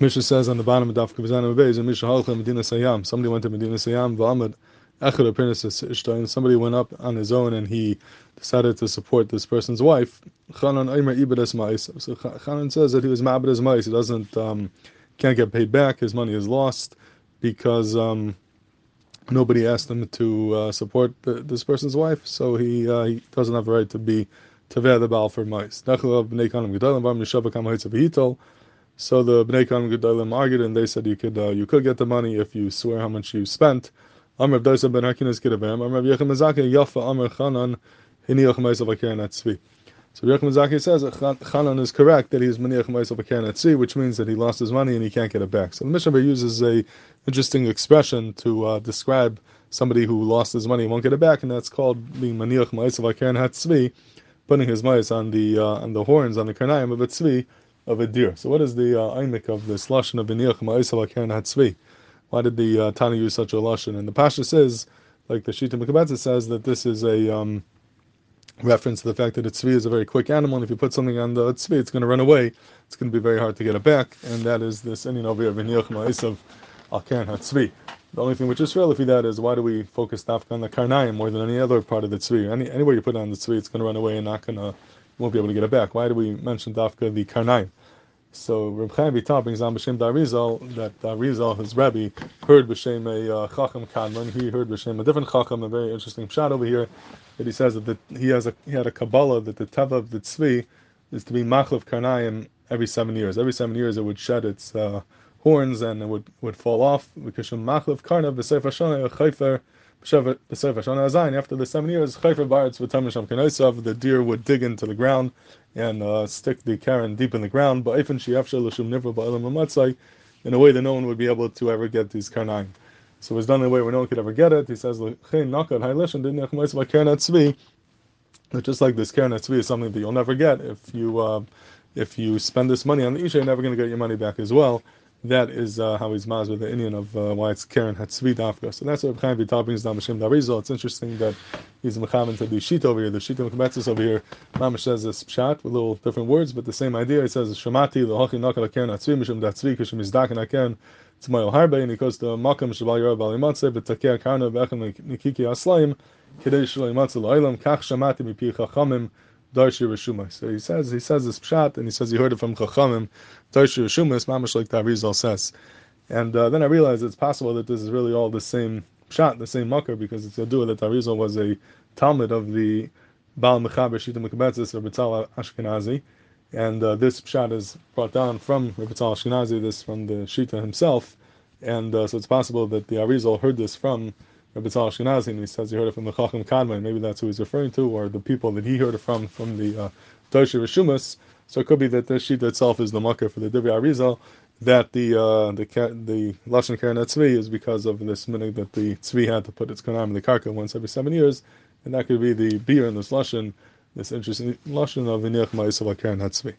Mishnah says on the bottom of Daf Kavizana Beis, and Mishnah Halcha Medina Sayam. Somebody went to Medina Sayam, V'amad Echad Apirnis Ishtain. Somebody went up on his own and he decided to support this person's wife. Chanan Eimer Ibadas Mais. So Chanan says that he was Ma'abadas Mais. He doesn't, um, can't get paid back. His money is lost because um, nobody asked him to uh, support the, this person's wife. So he uh, he doesn't have a right to be Taveh the Baal for Mais. So the Bnei Khan Gedolim argued, and they said you could uh, you could get the money if you swear how much you spent. Amr Dosa ben Harkinas Kidabam, Amr Yochanan ben Zakkai Yafa Amr Chanan Hiniach Maisav Akeren Atzvi. So Yochanan ben Zakkai says Chanan is correct that he's Maniach Maisav Akeren Atzvi, which means that he lost his money and he can't get it back. So the Mishnah uses a interesting expression to uh, describe somebody who lost his money and won't get it back, and that's called being Maniach Maisav Akeren Atzvi, putting his mice on the uh, on the horns on the karnayim of a tzvi of a deer. So what is the uh, of this lashon of b'niach ma'isal keren hatzvi? Why did the uh, use such a lashon? And the Pasha says, like the Shita Mekabetza says, that this is a um, reference to the fact that a tzvi is a very quick animal, and if you put something on the tzvi, it's going to run away. It's going to be very hard to get it back, and that is this Indian over here, b'niach ma'isal keren hatzvi. The only thing which is relevant that is why do we focus dafka on the karnayim more than any other part of the tzvi? Any, anywhere you put on the tzvi, it's going to run away and not going to won't be able to get it back. Why do we mention dafka the karnayim? So Reb Chaim Vital brings down b'shem Darizal that Darizal, his rabbi, heard b'shem a uh, chacham kadman. He heard b'shem a different chacham, a very interesting shot over here. That he says that the, he has a he had a kabbalah that the teva of the tzvi is to be machlav karnayim every seven years. Every seven years it would shed its uh, horns and it would, would fall off because machlav karna b'seif hashana chayfer after the seven years, the deer would dig into the ground and uh, stick the Karen deep in the ground, in a way that no one would be able to ever get these karnaim. So it was done in a way where no one could ever get it. He says, just like this Karen is something that you'll never get if you uh, if you spend this money on the Isha, you're never going to get your money back as well that is uh, how he's maz with the Indian of uh, why it's Karen Hatzvi Dafka. So that's what Chaim Vital brings down Hashem Darizal. It's interesting that he's Mechavan to the sheet over here. The sheet of Mechabetzis over here, Mamash says this pshat with little different words, but the same idea. He says Shemati the Hachi Nakal Karen Hatzvi Mishum Datzvi Kishim Izdak and Karen Tzmayo Harbe, and he goes to Makam Shabal Yorah Balimatze, but Takea Karna Bechem Nikiki Aslayim Kedei Shalom Matzel Oilam Kach Shamati Mipi Chachamim Darshi Rishuma. So he says he says this pshat, and he says he heard it from Chachamim. Darshi Rishuma is mamash like Tarizal says. And uh, then I realized it's possible that this is really all the same pshat, the same mucker, because it's a Yadua that Tarizal was a Talmud of the Baal Mechaber Shita Mekabetzis of Betzalel Ashkenazi. And uh, this pshat is brought down from Betzalel Ashkenazi, this from the Shita himself. And uh, so it's possible that the Arizal heard this from Rabbi Tzal Ashkenazi, and he says he heard it from the Chacham Kadmon, maybe that's who he's referring to, or the people that he heard it from, from the uh, Rishumas. So it could be that the sheet itself is the mucker for the Divi Arizal, that the uh, the the Lashon Karen Tzvi is because of this minute that the Tzvi had to put its Kanam in the Karka once every seven years, and that could be the beer in this Lashon, this interesting Lashon of Vinyach Ma'isav Karen Tzvi.